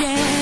yeah.